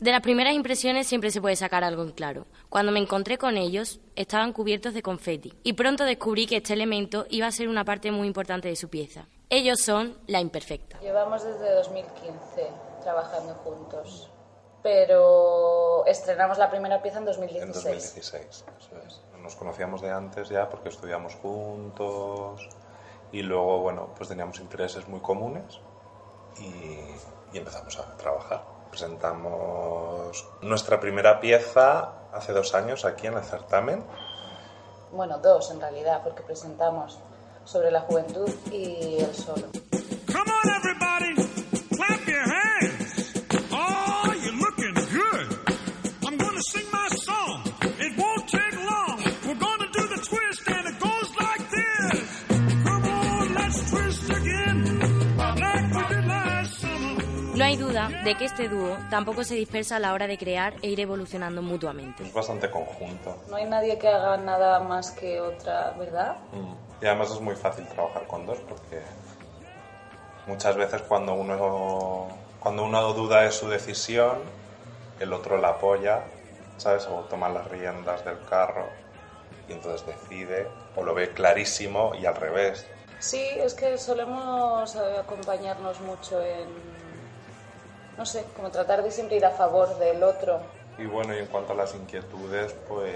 De las primeras impresiones siempre se puede sacar algo en claro. Cuando me encontré con ellos, estaban cubiertos de confeti y pronto descubrí que este elemento iba a ser una parte muy importante de su pieza. Ellos son la imperfecta. Llevamos desde 2015 trabajando juntos, pero estrenamos la primera pieza en 2016. En 2016, eso es. Nos conocíamos de antes ya porque estudiamos juntos y luego, bueno, pues teníamos intereses muy comunes y, y empezamos a trabajar. Presentamos nuestra primera pieza hace dos años aquí en el certamen. Bueno, dos en realidad, porque presentamos sobre la juventud y el hay duda de que este dúo tampoco se dispersa a la hora de crear e ir evolucionando mutuamente. Es bastante conjunto. No hay nadie que haga nada más que otra, ¿verdad? Mm. Y además es muy fácil trabajar con dos porque muchas veces cuando uno, cuando uno duda de su decisión, el otro la apoya, ¿sabes? O toma las riendas del carro y entonces decide o lo ve clarísimo y al revés. Sí, es que solemos eh, acompañarnos mucho en, no sé, como tratar de siempre ir a favor del otro. Y bueno, y en cuanto a las inquietudes, pues,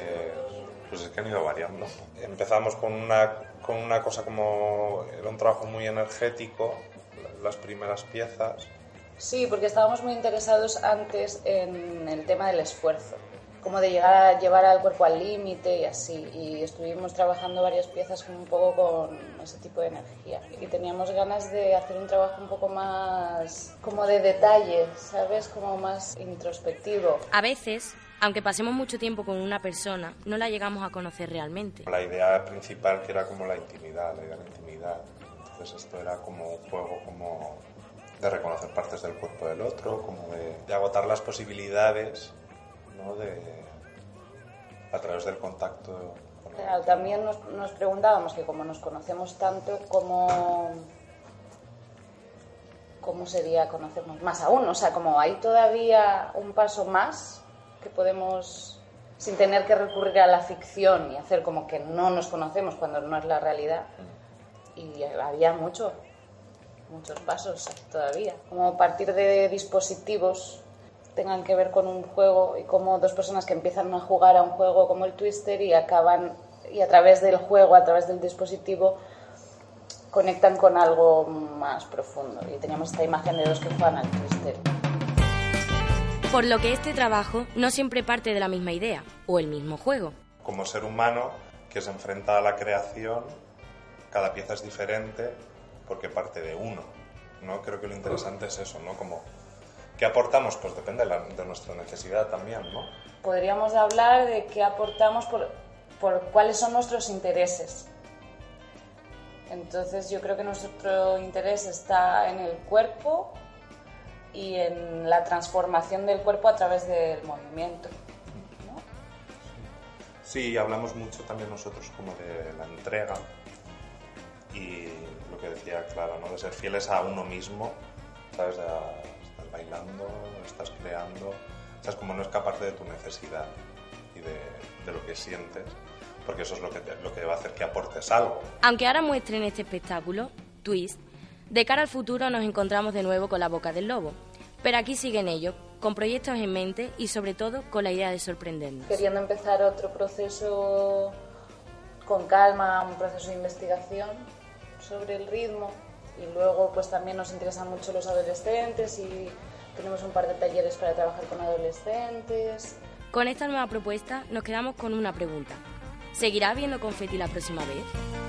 pues es que han ido variando. Empezamos con una, con una cosa como, era un trabajo muy energético, las primeras piezas, Sí, porque estábamos muy interesados antes en el tema del esfuerzo, como de llegar a llevar al cuerpo al límite y así. Y estuvimos trabajando varias piezas un poco con ese tipo de energía. Y teníamos ganas de hacer un trabajo un poco más como de detalle, ¿sabes? Como más introspectivo. A veces, aunque pasemos mucho tiempo con una persona, no la llegamos a conocer realmente. La idea principal que era como la intimidad, la idea de la intimidad. Entonces esto era como un juego como de reconocer partes del cuerpo del otro, como de, de agotar las posibilidades, ¿no? De, a través del contacto. también nos, nos preguntábamos que como nos conocemos tanto, ¿cómo, ¿cómo sería conocernos más aún? O sea, como hay todavía un paso más que podemos, sin tener que recurrir a la ficción y hacer como que no nos conocemos cuando no es la realidad. Y había mucho, muchos pasos todavía. Como partir de dispositivos tengan que ver con un juego y como dos personas que empiezan a jugar a un juego como el Twister y acaban y a través del juego, a través del dispositivo conectan con algo más profundo. Y teníamos esta imagen de dos que juegan al Twister. Por lo que este trabajo no siempre parte de la misma idea o el mismo juego. Como ser humano que se enfrenta a la creación, cada pieza es diferente porque parte de uno. ¿no? Creo que lo interesante es eso, ¿no? Como, ¿Qué aportamos? Pues depende de, la- de nuestra necesidad también, ¿no? Podríamos hablar de qué aportamos por, por cuáles son nuestros intereses. Entonces yo creo que nuestro interés está en el cuerpo y en la transformación del cuerpo a través del movimiento. ¿no? Sí, hablamos mucho también nosotros como de la entrega y lo que decía Clara, ¿no? De ser fieles a uno mismo, ¿sabes? De, estás bailando, estás creando, ¿sabes? Como no escaparte de tu necesidad y de, de lo que sientes, porque eso es lo que, te- lo que va a hacer que aportes algo. Aunque ahora muestren este espectáculo, Twist, de cara al futuro nos encontramos de nuevo con la boca del lobo. Pero aquí siguen ellos, con proyectos en mente y sobre todo con la idea de sorprendernos. Queriendo empezar otro proceso con calma, un proceso de investigación sobre el ritmo. Y luego pues también nos interesan mucho los adolescentes y tenemos un par de talleres para trabajar con adolescentes. Con esta nueva propuesta nos quedamos con una pregunta. ¿Seguirá habiendo confeti la próxima vez?